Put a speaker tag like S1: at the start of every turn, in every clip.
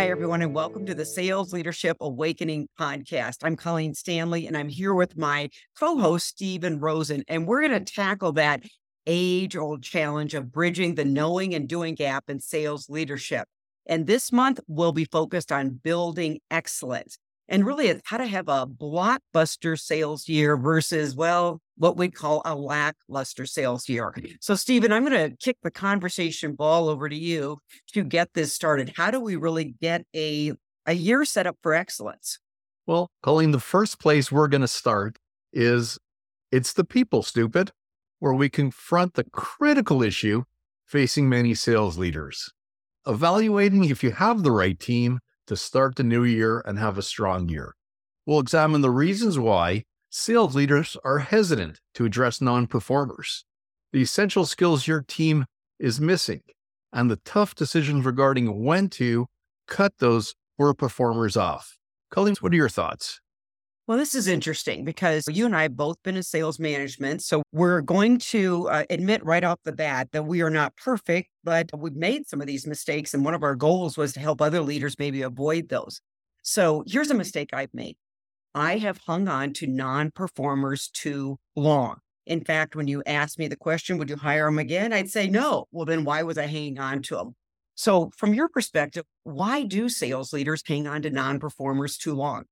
S1: Hi, everyone, and welcome to the Sales Leadership Awakening podcast. I'm Colleen Stanley, and I'm here with my co host, Steven Rosen, and we're going to tackle that age old challenge of bridging the knowing and doing gap in sales leadership. And this month, we'll be focused on building excellence. And really, it's how to have a blockbuster sales year versus, well, what we call a lackluster sales year. Mm. So, Steven, I'm going to kick the conversation ball over to you to get this started. How do we really get a, a year set up for excellence?
S2: Well, Colleen, the first place we're going to start is it's the people, stupid, where we confront the critical issue facing many sales leaders. Evaluating if you have the right team to start the new year and have a strong year. We'll examine the reasons why sales leaders are hesitant to address non performers, the essential skills your team is missing, and the tough decisions regarding when to cut those poor performers off. Colleen, what are your thoughts?
S1: Well, this is interesting because you and I have both been in sales management. So we're going to uh, admit right off the bat that we are not perfect, but we've made some of these mistakes. And one of our goals was to help other leaders maybe avoid those. So here's a mistake I've made I have hung on to non performers too long. In fact, when you asked me the question, would you hire them again? I'd say no. Well, then why was I hanging on to them? So, from your perspective, why do sales leaders hang on to non performers too long?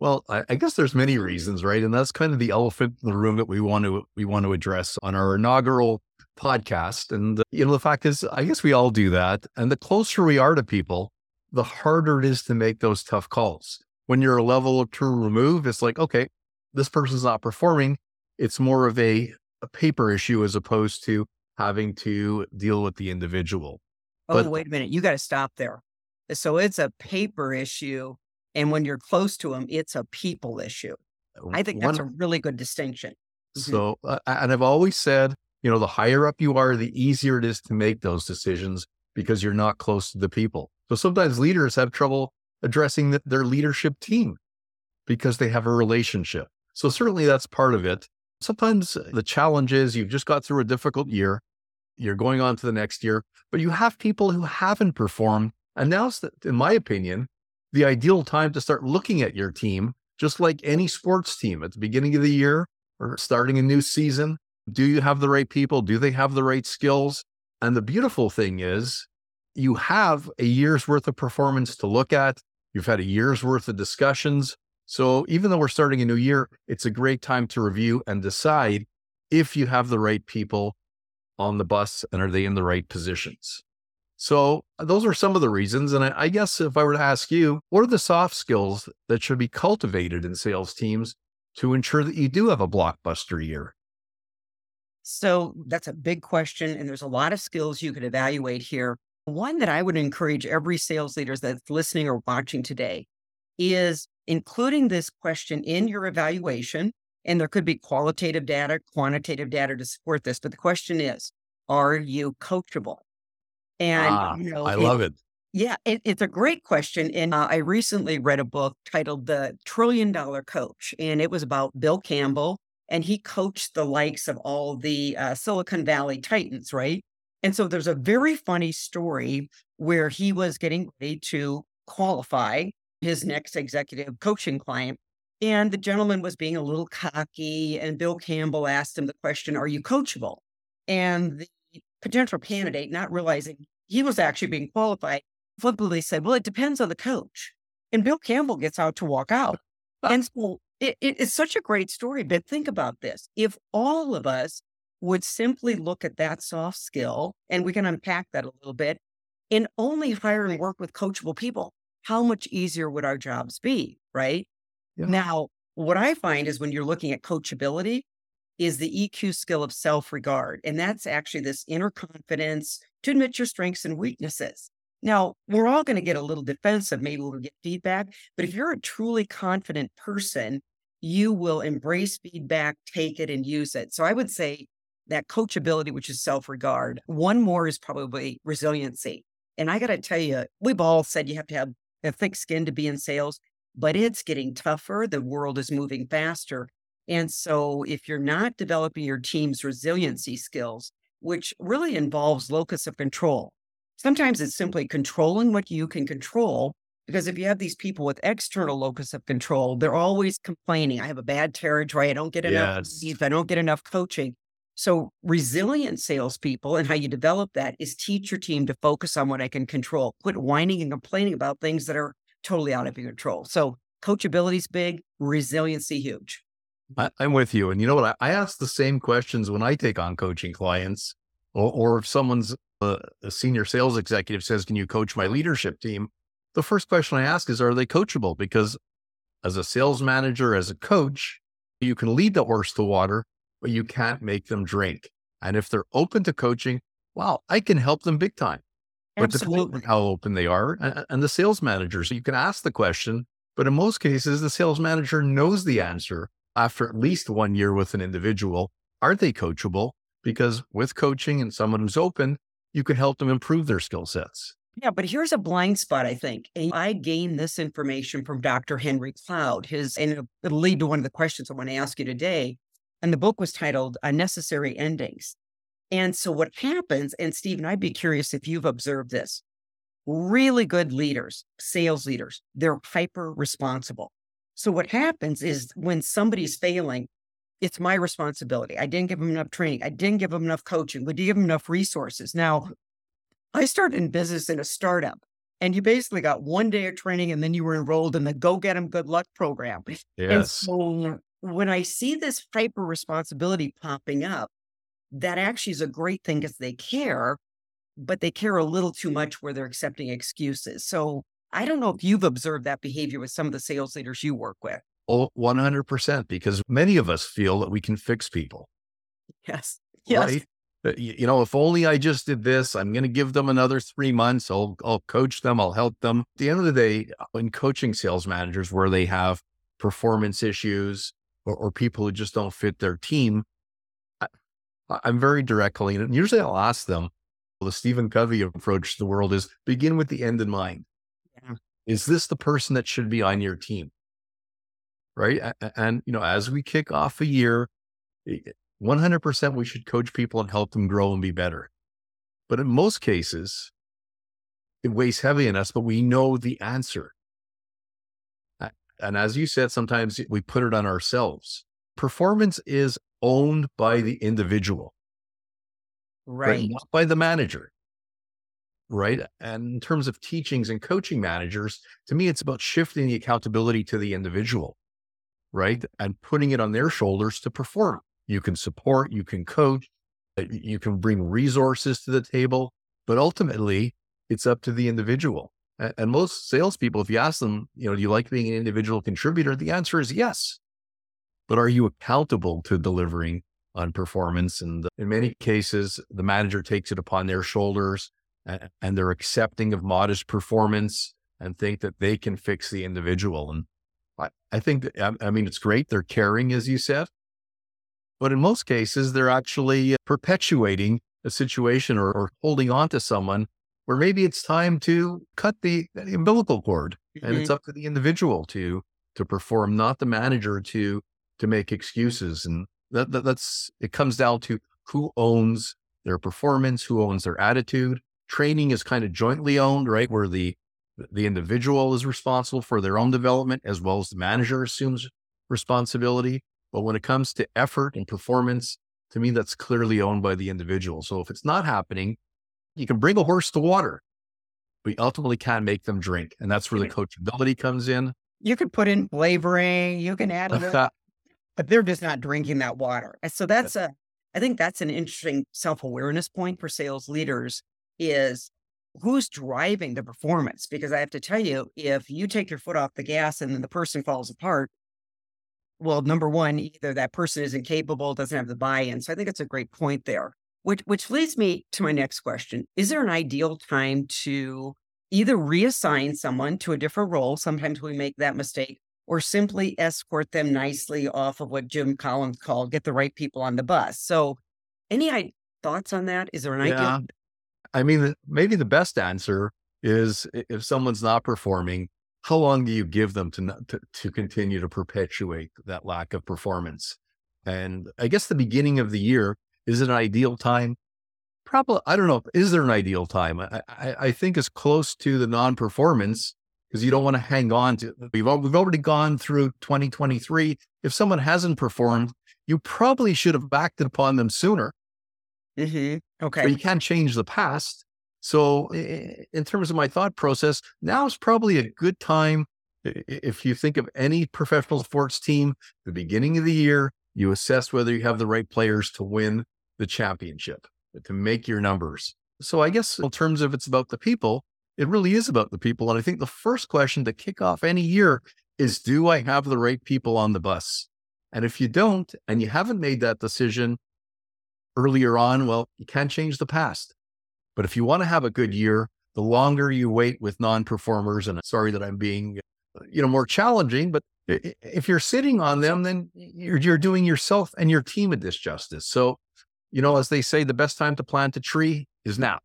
S2: Well, I, I, guess there's many reasons, right? And that's kind of the elephant in the room that we want to we want to address on our inaugural podcast. And uh, you know, the fact is, I guess we all do that. And the closer we are to people, the harder it is to make those tough calls. When you're a level or two remove, it's like, okay, this person's not performing. It's more of a, a paper issue as opposed to having to deal with the individual.
S1: Oh, but, wait a minute. You got to stop there. So it's a paper issue and when you're close to them, it's a people issue. I think that's One, a really good distinction.
S2: Mm-hmm. So, uh, and I've always said, you know, the higher up you are, the easier it is to make those decisions because you're not close to the people. So sometimes leaders have trouble addressing the, their leadership team because they have a relationship. So certainly that's part of it. Sometimes the challenge is you've just got through a difficult year. You're going on to the next year, but you have people who haven't performed. And now, in my opinion, the ideal time to start looking at your team, just like any sports team at the beginning of the year or starting a new season. Do you have the right people? Do they have the right skills? And the beautiful thing is, you have a year's worth of performance to look at. You've had a year's worth of discussions. So even though we're starting a new year, it's a great time to review and decide if you have the right people on the bus and are they in the right positions. So uh, those are some of the reasons. And I, I, guess if I were to ask you, what are the soft skills that should be cultivated in sales teams to ensure that you do have a blockbuster year?
S1: So that's a big question. And there's a lot of skills you could evaluate here. One that I would encourage every sales leader that's listening or watching today is including this question in your evaluation. And there could be qualitative data, quantitative data to support this. But the question is, are you coachable?
S2: And ah, you know, I it, love it.
S1: Yeah, it, it's a great question. And uh, I recently read a book titled The Trillion Dollar Coach, and it was about Bill Campbell. And he coached the likes of all the uh, Silicon Valley Titans, right? And so there's a very funny story where he was getting ready to qualify his next executive coaching client. And the gentleman was being a little cocky. And Bill Campbell asked him the question, Are you coachable? And the potential candidate, not realizing he was actually being qualified, flippantly said, Well, it depends on the coach. And Bill Campbell gets out to walk out. and so it, it, it's such a great story. But think about this if all of us would simply look at that soft skill, and we can unpack that a little bit, and only hire and work with coachable people, how much easier would our jobs be? Right. Yeah. Now, what I find is when you're looking at coachability, is the EQ skill of self regard. And that's actually this inner confidence to admit your strengths and weaknesses. Now, we're all going to get a little defensive. Maybe we'll get feedback. But if you're a truly confident person, you will embrace feedback, take it, and use it. So I would say that coachability, which is self regard. One more is probably resiliency. And I got to tell you, we've all said you have to have a thick skin to be in sales, but it's getting tougher. The world is moving faster. And so, if you're not developing your team's resiliency skills, which really involves locus of control, Sometimes it's simply controlling what you can control. Because if you have these people with external locus of control, they're always complaining. I have a bad territory. I don't get enough
S2: Yes.
S1: I don't get enough coaching. So resilient salespeople and how you develop that is teach your team to focus on what I can control. Quit whining and complaining about things that are totally out of your control. So coachability is big, resiliency huge.
S2: I, I'm with you. And you know what? I, I ask the same questions when I take on coaching clients, or, or if someone's uh, a senior sales executive says, Can you coach my leadership team? The first question I ask is, Are they coachable? Because as a sales manager, as a coach, you can lead the horse to water, but you can't make them drink. And if they're open to coaching, wow, I can help them big time. But depending how open they are, and, and the sales manager, so you can ask the question, but in most cases, the sales manager knows the answer after at least one year with an individual. Are they coachable? Because with coaching and someone who's open, you can help them improve their skill sets.
S1: Yeah, but here's a blind spot, I think. And I gained this information from Dr. Henry Cloud. His and it'll lead to one of the questions I want to ask you today. And the book was titled Unnecessary Endings. And so what happens, and Steven, I'd be curious if you've observed this. Really good leaders, sales leaders, they're hyper responsible. So what happens is when somebody's failing, it's my responsibility. I didn't give them enough training. I didn't give them enough coaching. We didn't give them enough resources. Now, mm-hmm. I started in business in a startup, and you basically got one day of training, and then you were enrolled in the Go Get Them Good Luck program. And
S2: Yes.
S1: so when I see this hyper responsibility popping up, that actually is a great thing because they care, but they care a little too much where they're accepting excuses. So I don't know if you've observed that behavior with some of the sales leaders you work with.
S2: Oh, 100%, because many of us feel that we can fix people.
S1: Yes. Yes.
S2: right? Uh, You know, if only I just did this, I'm going to give them another three months. I'll, I'll coach them. I'll help them. At the end of the day, when coaching sales managers where they have performance issues or, or people who just don't fit their team, I- I'm very directly, and usually I'll ask them, well, the Stephen Covey approach to the world is begin with the end in mind. Is this the person that should be on your team? Right. And, you know, as we kick off a year, 100% we should coach people and help them grow and be better. But in most cases, it weighs heavy on us, but we know the answer. And as you said, sometimes we put it on ourselves. Performance is owned by the individual,
S1: Right.
S2: Not by the manager. Right. And in terms of teachings and coaching managers, to me, it's about shifting the accountability to the individual. Right. And putting it on their shoulders to perform. You can support, you can coach, uh, you can bring resources to the table, but ultimately it's up to the individual. And most salespeople, if you ask them, you know, do you like being an individual contributor? The answer is yes. But are you accountable to delivering on performance? And in many cases, the manager takes it upon their shoulders and they're accepting of modest performance and think that they can fix the individual. And I, I think, that, I, I mean, it's great. They're caring, as you said. But in most cases, they're actually perpetuating a situation or, or holding on to someone where maybe it's time to cut the, the umbilical cord and
S1: Mhm.
S2: it's up to the individual to to perform, not the manager to to make excuses. And that, that that's it comes down to who owns their performance, who owns their attitude. Training is kind of jointly owned, right? Where the the individual is responsible for their own development as well as the manager assumes responsibility. But when it comes to effort and performance, to me, that's clearly owned by the individual. So if it's not happening, you can bring a horse to water, but you ultimately can't make them drink. And that's where the coachability comes in.
S1: You could put in flavoring, you can add a little but they're just not drinking that water. So that's a, I think that's an interesting self awareness point for sales leaders is who's driving the performance? Because I have to tell you, if you take your foot off the gas and then the person falls apart, well, number one, either that person isn't capable, doesn't have the buy in. So I think it's a great point there. Which, which leads me to my next question. Is there an ideal time to either reassign someone to a different role? Sometimes we make that mistake or simply escort them nicely off of what Jim Collins called get the right people on the bus. So, any thoughts on that? Is there an
S2: Yeah.
S1: idea?
S2: I mean, maybe the best answer is if someone's not performing, how long do you give them to, not, to to continue to perpetuate that lack of performance? And I guess the beginning of the year is an ideal time. probably, I don't know, is there an ideal time? I, I, I think as close to the non performance because you don't want to hang on to we've, we've already gone through 2023. If someone hasn't performed, you probably should have backed it upon them sooner.
S1: Mm-hmm. Okay.
S2: But you can't change the past. So, in terms of my thought process, now is probably a good time. If you think of any professional sports team, the beginning of the year, you assess whether you have the right players to win the championship, to make your numbers. So, I guess in terms of it's about the people, it really is about the people. And I think the first question to kick off any year is Do I have the right people on the bus? And if you don't, and you haven't made that decision earlier on, well, you can't change the past. But if you want to have a good year, the longer you wait with non-performers, and sorry that I'm being, uh, you know, more challenging, but if you're sitting on them, then you're, you're doing yourself and your team a disjustice. So, you know, as they say, the best time to plant a tree is now.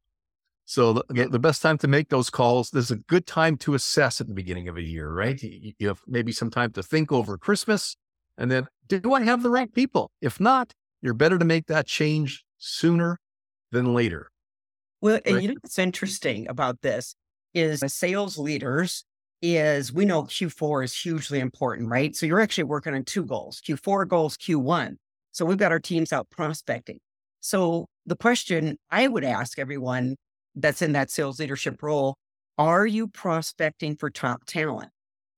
S2: So the, the best time to make those calls, there's a good time to assess at the beginning of a year, right? You have maybe some time to think over Christmas and then do I have the right people? If not, you're better to make that change sooner than later.
S1: Well, and you know what's interesting about this is the sales leaders is we know Q4 is hugely important, right? So you're actually working on two goals, Q4 goals, Q1. So we've got our teams out prospecting. So the question I would ask everyone that's in that sales leadership role, are you prospecting for top talent?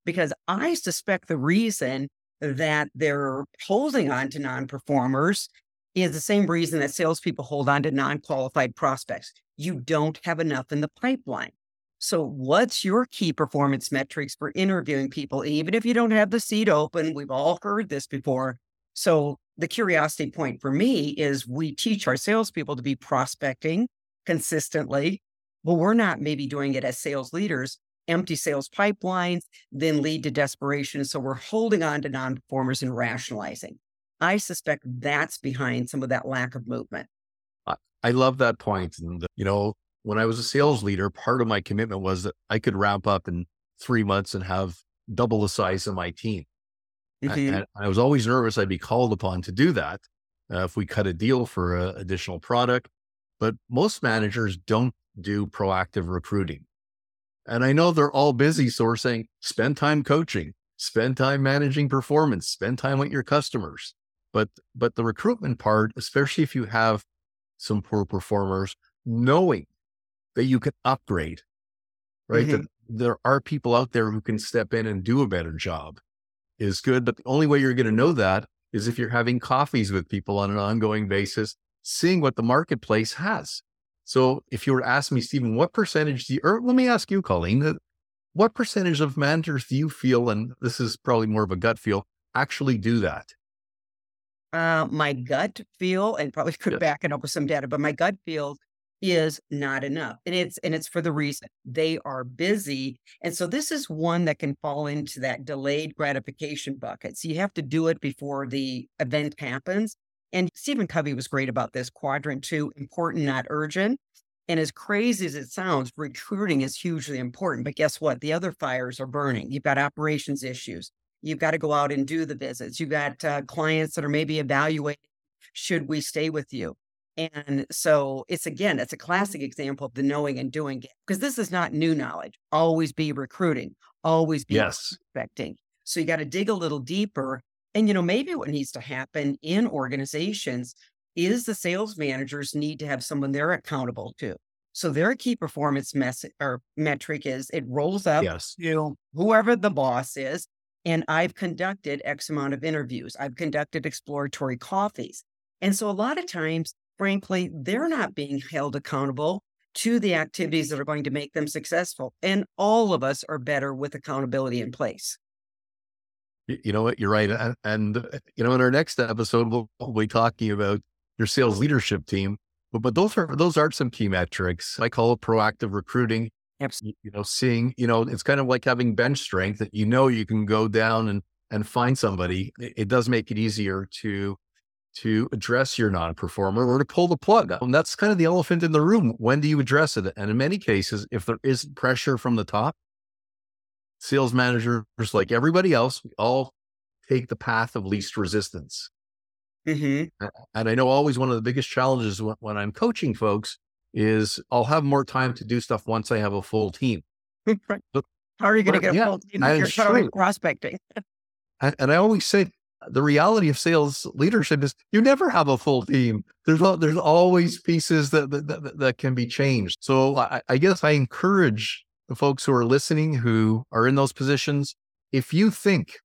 S1: Because I suspect the reason that they're holding on to non-performers is the same reason that salespeople hold on to non-qualified prospects you don't have enough in the pipeline. So, what's your key performance metrics for interviewing people, even if you don't have the seat open? We've all heard this before. So, the curiosity point for me is we teach our salespeople to be prospecting consistently, but we're not maybe doing it as sales leaders, empty sales pipelines, then lead to desperation. So, we're holding on to non performers and rationalizing. I suspect that's behind some of that lack of movement.
S2: I love that point. And, you know, when I was a sales leader, part of my commitment was that I could ramp up in three months and have double the size of my team. Mm-hmm. And I was always nervous I'd be called upon to do that uh, if we cut a deal for an additional product. But most managers don't do proactive recruiting. And I know they're all busy. So we're saying spend time coaching, spend time managing performance, spend time with your customers. But, but the recruitment part, especially if you have some poor performers, knowing that you can upgrade, right? Mm-hmm. That there are people out there who can step in and do a better job is good. But the only way you're going to know that is if you're having coffees with people on an ongoing basis, seeing what the marketplace has. So if you were to ask me, Steven, what percentage do you, or let me ask you, Colleen, what percentage of managers do you feel, and this is probably more of a gut feel, actually do that?
S1: Uh, my gut feel, and probably could back it up with some data, but my gut feel is not enough. And it's and it's for the reason they are busy. And so this is one that can fall into that delayed gratification bucket. So you have to do it before the event happens. And Stephen Covey was great about this quadrant two, important, not urgent. And as crazy as it sounds, recruiting is hugely important. But guess what? The other fires are burning. You've got operations issues. You've got to go out and do the visits. You've got uh, clients that are maybe evaluating should we stay with you? And so it's again, it's a classic example of the knowing and doing it because this is not new knowledge. Always be recruiting, always be
S2: yes.
S1: expecting. So you got to dig a little deeper. And, you know, maybe what needs to happen in organizations is the sales managers need to have someone they're accountable to. So their key performance message or metric is it rolls up
S2: yes.
S1: to whoever the boss is. And I've conducted X amount of interviews. I've conducted exploratory coffees. And so a lot of times, frankly, they're not being held accountable to the activities that are going to make them successful. And all of us are better with accountability in place.
S2: You know what? You're right. And, and uh, you know, in our next episode, we'll, we'll be talking about your sales leadership team. But, but those are those are some key metrics. I call it proactive recruiting.
S1: Absolutely.
S2: You know, seeing, you know, it's kind of like having bench strength that you know you can go down and and find somebody. It, it does make it easier to to address your non-performer or to pull the plug. And that's kind of the elephant in the room. When do you address it? And in many cases, if there is pressure from the top, sales managers, like everybody else, we all take the path of least resistance.
S1: Mm-hmm.
S2: And I know always one of the biggest challenges when, when I'm coaching folks is I'll have more time to do stuff once I have a full team.
S1: right. How are you going to get a
S2: yeah,
S1: full team if you're
S2: true.
S1: prospecting?
S2: And, and I always say the reality of sales leadership is you never have a full team. There's there's always pieces that that, that, that can be changed. So I, I guess I encourage the folks who are listening who are in those positions. If you think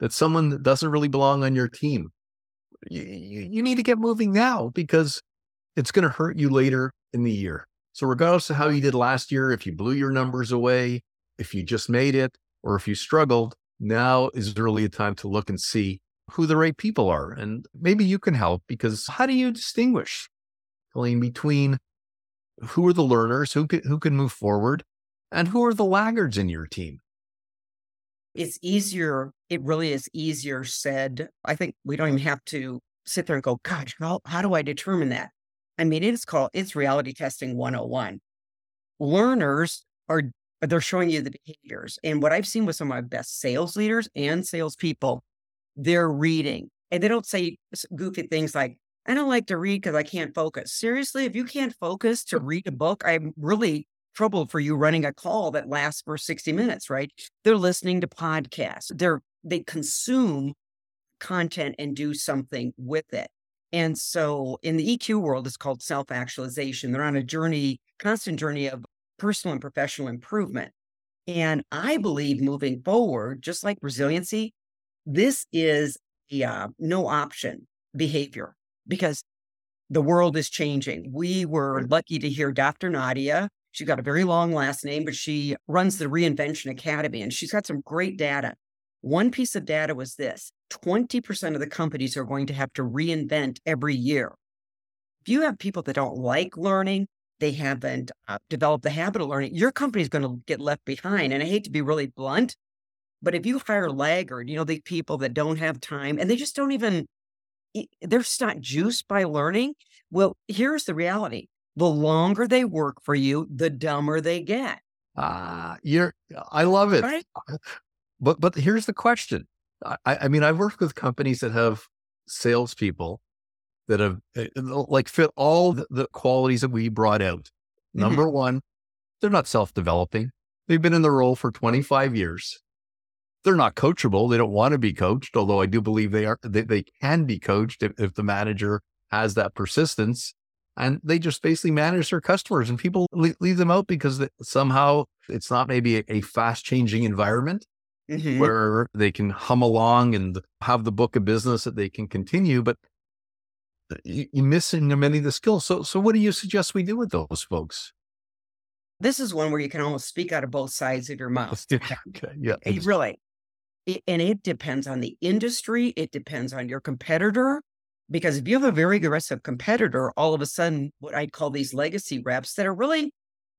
S2: that someone doesn't really belong on your team, you, you, you need to get moving now because it's going to hurt you later in the year. So regardless of how you did last year, if you blew your numbers away, if you just made it, or if you struggled, now is really a time to look and see who the right people are. And maybe you can help because how do you distinguish Colleen, between who are the learners who can, who can move forward and who are the laggards in your team?
S1: It's easier. It really is easier said. I think we don't even have to sit there and go, gosh, how, how do I determine that? I mean, it's called, it's reality testing 101. Learners are, they're showing you the behaviors. And what I've seen with some of my best sales leaders and salespeople, they're reading and they don't say goofy things like, I don't like to read because I can't focus. Seriously, if you can't focus to read a book, I'm really troubled for you running a call that lasts for 60 minutes, right? They're listening to podcasts. They're they consume content and do something with it. And so in the EQ world, it's called self-actualization. They're on a journey, constant journey of personal and professional improvement. And I believe moving forward, just like resiliency, this is a uh, no option behavior because the world is changing. We were lucky to hear Dr. Nadia. She's got a very long last name, but she runs the Reinvention Academy and she's got some great data. One piece of data was this 20% of the companies are going to have to reinvent every year. If you have people that don't like learning, they haven't uh, developed the habit of learning, your company's going to get left behind. And I hate to be really blunt, but if you hire laggard, you know, the people that don't have time and they just don't even, they're not juiced by learning. Well, here's the reality the longer they work for you, the dumber they get.
S2: Ah, you're, I love it.
S1: Right?
S2: But but here's the question. I, I mean, I've worked with companies that have salespeople that have uh, like fit all the, the qualities that we brought out.
S1: Mhm.
S2: Number one, they're not self-developing. They've been in the role for 25 years. They're not coachable. They don't want to be coached, although I do believe they are. They, they can be coached if, if the manager has that persistence. And they just basically manage their customers, and people leave them out because somehow it's not maybe a, a fast-changing environment
S1: Mhm.
S2: where they can hum along and have the book of business that they can continue, but you, you're missing many of the skills. So, so what do you suggest we do with those folks?
S1: This is one where you can almost speak out of both sides of your mouth.
S2: okay, yeah,
S1: It really, it, and it depends on the industry. It depends on your competitor. Because if you have a very aggressive competitor, all of a sudden, what I'd call these legacy reps that are really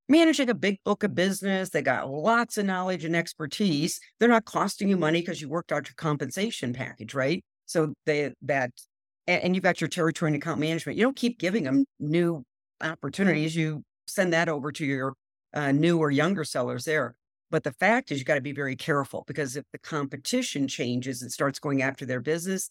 S1: managing a big book of business, they got lots of knowledge and expertise. They're not costing you money because you worked out your compensation package, right? So they that, and, you've got your territory and account management. You don't keep giving them new opportunities. You send that over to your uh, new or younger sellers there. But the fact is, you got to be very careful because if the competition changes and starts going after their business,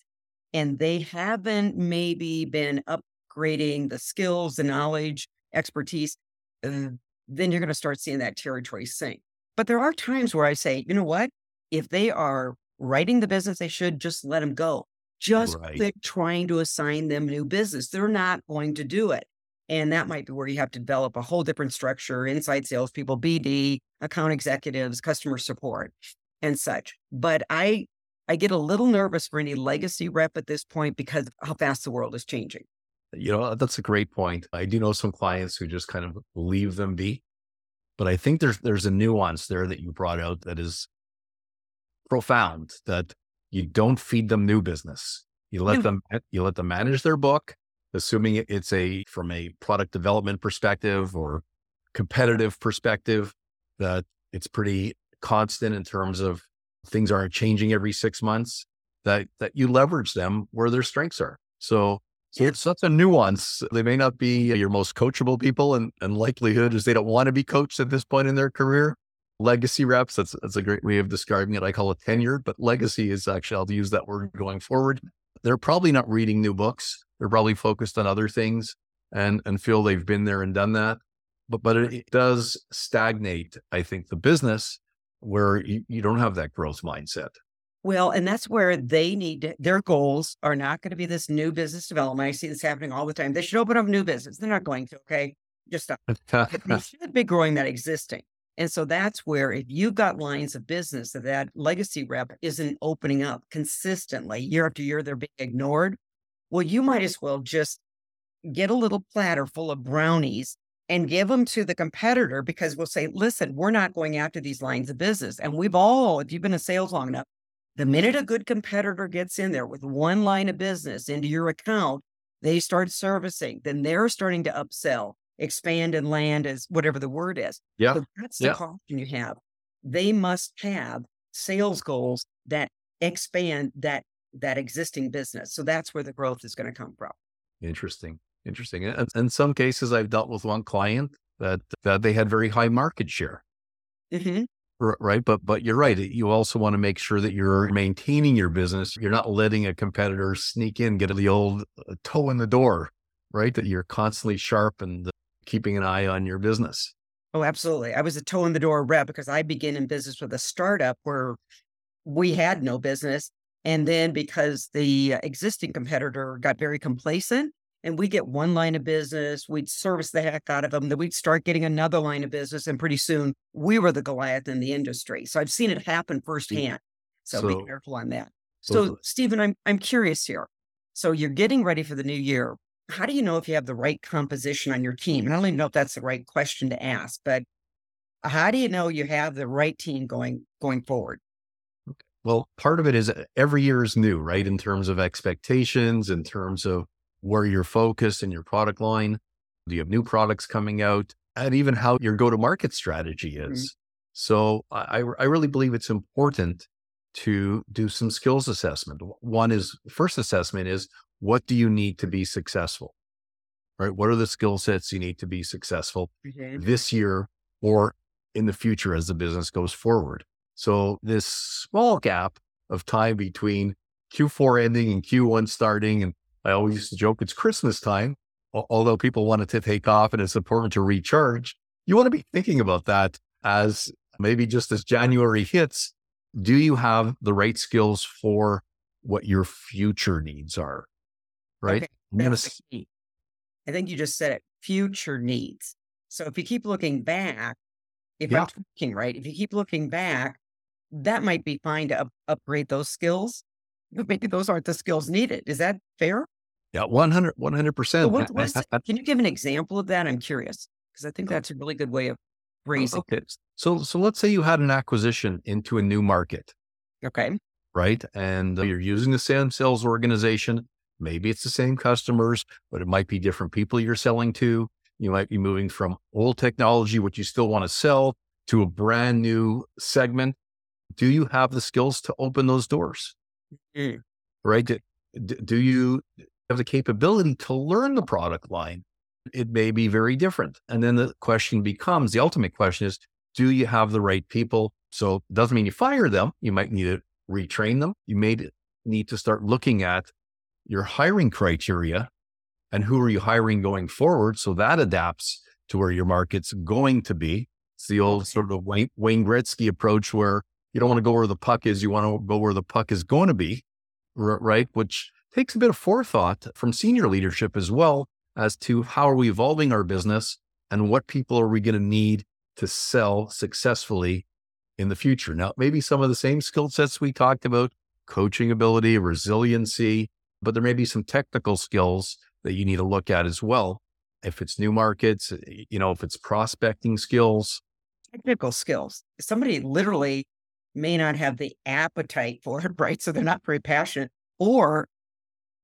S1: and they haven't maybe been upgrading the skills, the knowledge, expertise, uh, then you're going to start seeing that territory sink. But there are times where I say, you know what? If they are writing the business, they should just let them go. Just
S2: Right.
S1: quit trying to assign them new business. They're not going to do it. And that might be where you have to develop a whole different structure inside salespeople, BD, account executives, customer support, and such. But I I get a little nervous for any legacy rep at this point because of how fast the world is changing.
S2: you know, uh, that's a great point. I do know some clients who just kind of leave them be, but I think there's there's a nuance there that you brought out that is profound. That you don't feed them new business. You let
S1: No.
S2: them you let them manage their book, assuming it's a from a product development perspective or competitive perspective that it's pretty constant in terms of things aren't changing every six months. That that you leverage them where their strengths are. So so it's such a nuance. They may not be your most coachable people, and, and likelihood is they don't want to be coached at this point in their career. Legacy reps, that's, that's a great way of describing it. I call it tenured, but legacy is actually, I'll use that word going forward. they're probably not reading new books. They're probably focused on other things and and feel they've been there and done that. But but it, it does stagnate, I think, the business where you, you don't have that growth mindset.
S1: Well, and that's where they need to, their goals are not going to be this new business development. I see this happening all the time. They should open up new business. They're not going to, okay? Just stop. they should be growing that existing. And so that's where if you've got lines of business that that legacy rep isn't opening up consistently year after year, they're being ignored. Well, you might as well just get a little platter full of brownies and give them to the competitor because we'll say, listen, we're not going after these lines of business. And we've all, if you've been in sales long enough, the minute a good competitor gets in there with one line of business into your account, they start servicing, then they're starting to upsell, expand and land as whatever the word is.
S2: Yeah.
S1: So that's the
S2: yeah.
S1: caution you have. They must have sales goals that expand that that existing business. So that's where the growth is going to come from.
S2: Interesting. Interesting. In, in some cases, I've dealt with one client that that they had very high market share.
S1: Mm-hmm
S2: right but but you're right you also want to make sure that you're maintaining your business you're not letting a competitor sneak in get the old uh, toe in the door right that you're constantly sharp and keeping an eye on your business
S1: oh absolutely i was a toe in the door rep because i began in business with a startup where we had no business and then because the uh, existing competitor got very complacent and we get one line of business, we'd service the heck out of them, then we'd start getting another line of business, and pretty soon we were the Goliath in the industry. So I've seen it happen firsthand. So, so be careful on that. So, so Steven, I'm I'm curious here. So you're getting ready for the new year. How do you know if you have the right composition on your team? And I don't even know if that's the right question to ask, but uh, how do you know you have the right team going going forward?
S2: Well, part of it is uh, every year is new, right? In terms of expectations, in terms of where you're focused in your product line. Do you have new products coming out? And even how your go to market strategy is. Mm-hmm. So I, I really believe it's important to do some skills assessment. One is first assessment is what do you need to be successful? Right? What are the skill sets you need to be successful mm-hmm. this year or in the future as the business goes forward? So this small gap of time between Q4 ending and Q1 starting and I always used to joke it's Christmas time. Although people wanted to take off and it's important to recharge, you want to be thinking about that as maybe just as January hits. Do you have the right skills for what your future needs are? Right. Okay.
S1: Gonna... I think you just said it future needs. So if you keep looking back, if yeah. I'm looking right, if you keep looking back, that might be fine to up- upgrade those skills, but maybe those aren't the skills needed. Is that fair?
S2: Yeah, 100, 100%.
S1: what, can you give an example of that? I'm curious because I think that's a really good way of oh, raising.
S2: Okay. So, so let's say you had an acquisition into a new market.
S1: Okay.
S2: Right. And uh, you're using the same sales organization. Maybe it's the same customers, but it might be different people you're selling to. You might be moving from old technology, which you still want to sell, to a brand new segment. Do you have the skills to open those doors? Mm-hmm. Right. Do, do you have the capability to learn the product line, it may be very different. And then the question becomes the ultimate question is do you have the right people? So it doesn't mean you fire them. You might need to retrain them. You may need to start looking at your hiring criteria and who are you hiring going forward. So that adapts to where your market's going to be. It's the old sort of Wayne, Wayne Gretzky approach where you don't want to go where the puck is. You want to go where the puck is going to be, right? Which takes a bit of forethought from senior leadership as well as to how are we evolving our business and what people are we going to need to sell successfully in the future. Now, maybe some of the same skill sets we talked about, coaching ability, resiliency, but there may be some technical skills that you need to look at as well. If it's new markets, you know, if it's prospecting skills,
S1: technical skills. Somebody literally may not have the appetite for it, right? So they're not very passionate, or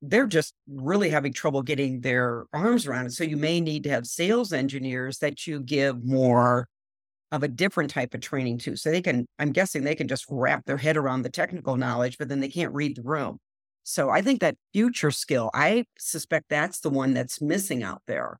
S1: they're just really having trouble getting their arms around it. So you may need to have sales engineers that you give more of a different type of training to. So they can, I'm guessing they can just wrap their head around the technical knowledge, but then they can't read the room. So I think that future skill, I suspect that's the one that's missing out there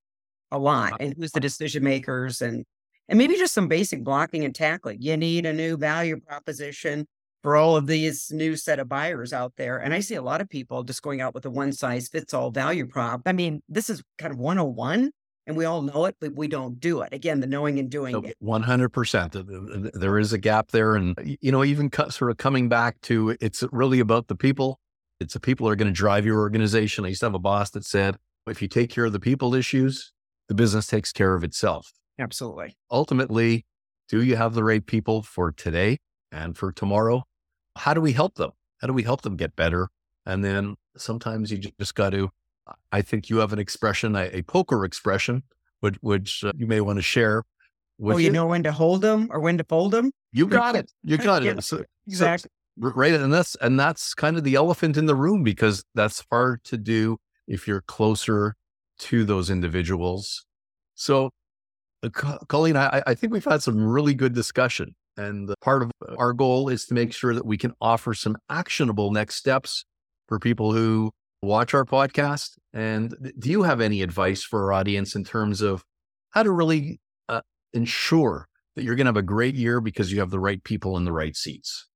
S1: a lot. And who's the decision makers and and maybe just some basic blocking and tackling. You need a new value proposition for all of these new set of buyers out there. And I see a lot of people just going out with a one size fits all value prop. I mean, this is kind of 101 and we all know it, but we don't do it. Again, the knowing and doing it.
S2: 100%. There is a gap there. And, you know, even sort of coming back to it's really about the people. It's the people that are going to drive your organization. I used to have a boss that said, if you take care of the people issues, the business takes care of itself.
S1: Absolutely.
S2: Ultimately, do you have the right people for today and for tomorrow? How do we help them? How do we help them get better? And then sometimes you just got to, I think you have an expression, a, a poker expression, which, which uh, you may want to share.
S1: oh, you, know when to hold them or when to fold them?
S2: You got it. You got it. So,
S1: exactly.
S2: So, right. And that's, and that's kind of the elephant in the room because that's hard to do if you're closer to those individuals. So, uh, Colleen, I, I think we've had some really good discussion. And part of our goal is to make sure that we can offer some actionable next steps for people who watch our podcast. And do you have any advice for our audience in terms of how to really uh, ensure that you're going to have a great year because you have the right people in the right seats?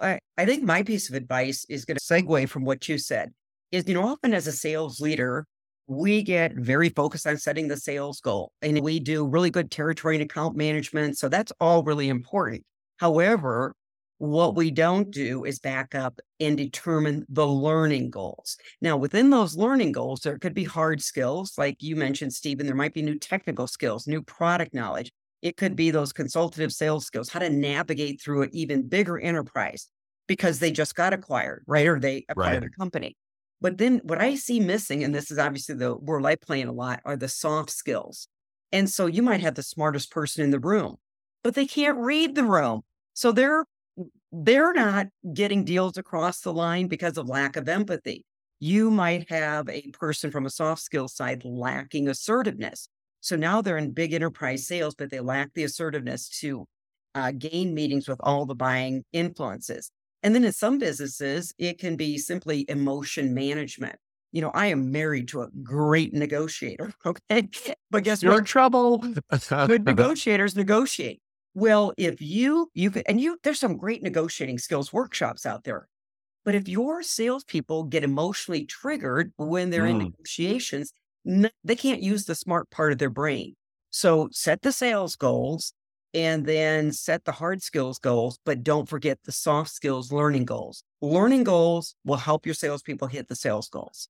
S1: I, I think my piece of advice is going to segue from what you said is, you know, often as a sales leader, we get very focused on setting the sales goal and we do really good territory and account management. So that's all really important. However, what we don't do is back up and determine the learning goals. Now, within those learning goals, there could be hard skills, like you mentioned, Steven. There might be new technical skills, new product knowledge. It could be those consultative sales skills, how to navigate through an even bigger enterprise because they just got acquired, right? Or they acquired right. a company. But then what I see missing, and this is obviously the role I play in a lot, are the soft skills. And so you might have the smartest person in the room, but they can't read the room. So they're they're not getting deals across the line because of lack of empathy. You might have a person from a soft skill side lacking assertiveness. So now they're in big enterprise sales, but they lack the assertiveness to uh, gain meetings with all the buying influences. And then in some businesses, it can be simply emotion management. You know, I am married to a great negotiator. Okay. But guess
S2: You're
S1: what?
S2: in trouble.
S1: Good negotiators negotiate. Well, if you, you could, and you, there's some great negotiating skills workshops out there. But if your salespeople get emotionally triggered when they're mm. in negotiations, they can't use the smart part of their brain. So set the sales goals and then set the hard skills goals, but don't forget the soft skills learning goals. Learning goals will help your salespeople hit the sales goals.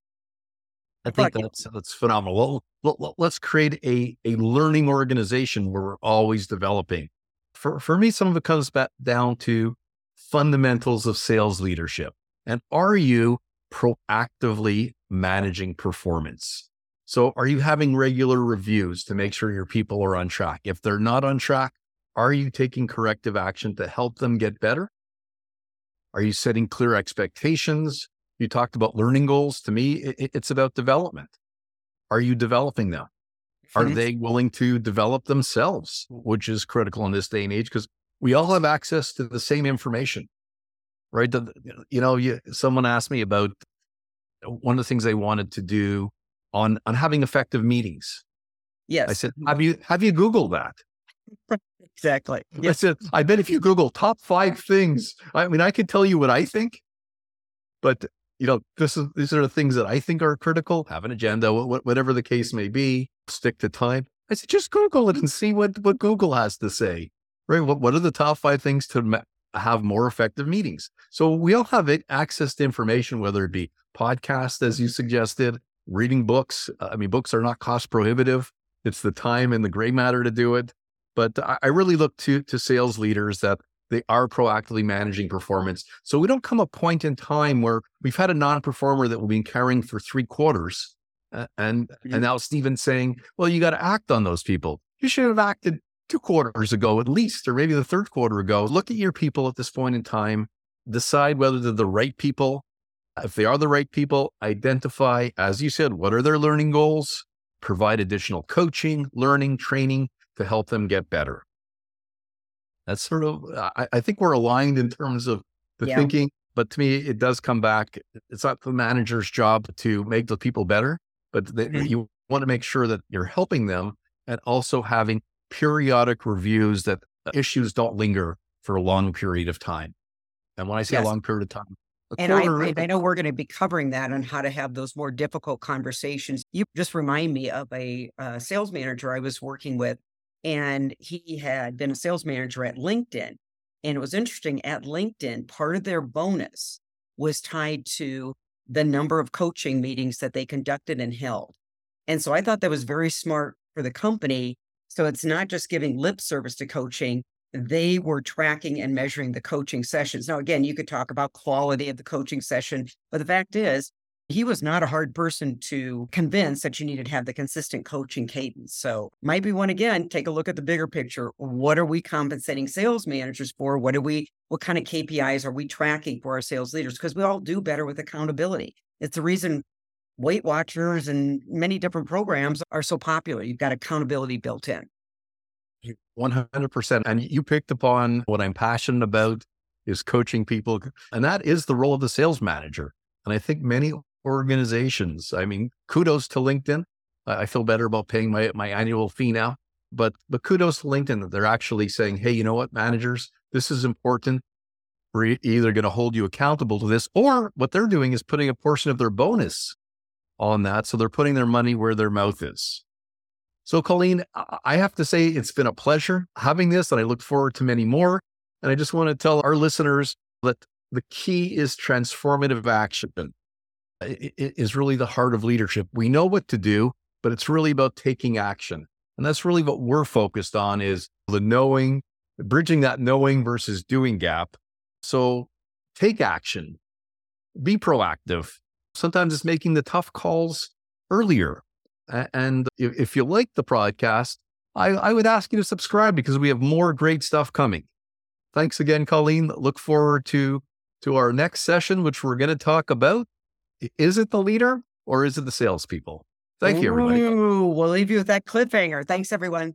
S2: I think but, that's that's phenomenal. Well, let's create a a learning organization where we're always developing. For for me, some of it comes back down to fundamentals of sales leadership. And are you proactively managing performance? So, are you having regular reviews to make sure your people are on track? If they're not on track, are you taking corrective action to help them get better? Are you setting clear expectations? You talked about learning goals. To me, it, it's about development. Are you developing them? Are mm-hmm. they willing to develop themselves, which is critical in this day and age because we all have access to the same information, right? The, you know, you, someone asked me about one of the things they wanted to do on on having effective meetings.
S1: Yes,
S2: I said, have you have you Googled that?
S1: Exactly.
S2: Yes. I I bet if you Google top five things, I mean, I could tell you what I think, but you know, this is these are the things that I think are critical. Have an agenda, whatever the case may be. Stick to time. I said, just Google it and see what what Google has to say. Right? What what are the top five things to have more effective meetings? So we all have access to information, whether it be podcast, as you suggested, reading books. I mean, books are not cost prohibitive. It's the time and the gray matter to do it. But I really look to to sales leaders that they are proactively managing performance. So we don't come a point in time where we've had a non-performer that we've been carrying for three quarters. Uh, and mm-hmm. and now Stephen's saying, well, you got to act on those people. You should have acted two quarters ago at least, or maybe the third quarter ago. Look at your people at this point in time, decide whether they're the right people. If they are the right people, identify, as you said, what are their learning goals, provide additional coaching, learning, training, to help them get better. That's sort of, I, I think we're aligned in terms of the yeah. thinking, but to me, it does come back. It's not the manager's job to make the people better, but mm-hmm. you want to make sure that you're helping them and also having periodic reviews that issues don't linger for a long period of time. And when I say yes. a long period of time,
S1: and I, I, know we're going to be covering that on how to have those more difficult conversations. You just remind me of a, a sales manager I was working with, and he had been a sales manager at LinkedIn. And it was interesting at LinkedIn, part of their bonus was tied to the number of coaching meetings that they conducted and held. And so I thought that was very smart for the company. So it's not just giving lip service to coaching, they were tracking and measuring the coaching sessions. Now, again, you could talk about quality of the coaching session, but the fact is, he was not a hard person to convince mm-hmm. that you needed to have the consistent coaching cadence. So, might be one again, take a look at the bigger picture. What are we compensating sales managers for? What are we, what kind of KPIs are we tracking for our sales leaders? Because we all do better with accountability. It's the reason Weight Watchers and many different programs are so popular. You've got accountability built in.
S2: 100%. And you picked upon what I'm passionate about is coaching people. And that is the role of the sales manager. And I think many organizations, I mean, kudos to LinkedIn. I feel better about paying my, my annual fee now, but, but kudos to LinkedIn that they're actually saying, Hey, you know what, managers, this is important. We're either going to hold you accountable to this or what they're doing is putting a portion of their bonus on that. So they're putting their money where their mouth is. So, Colleen, I have to say it's been a pleasure having this, and I look forward to many more. And I just want to tell our listeners that the key is transformative action. Is really the heart of leadership. We know what to do, but it's really about taking action. And that's really what we're focused on is the knowing, bridging that knowing versus doing gap. So take action, be proactive. Sometimes it's making the tough calls earlier and if you like the podcast, I, I would ask you to subscribe because we have more great stuff coming. Thanks again, Colleen. Look forward to to our next session, which we're going to talk about. Is it the leader or is it the salespeople? Thank you, everybody.
S1: Ooh, we'll leave you with that cliffhanger. Thanks, everyone.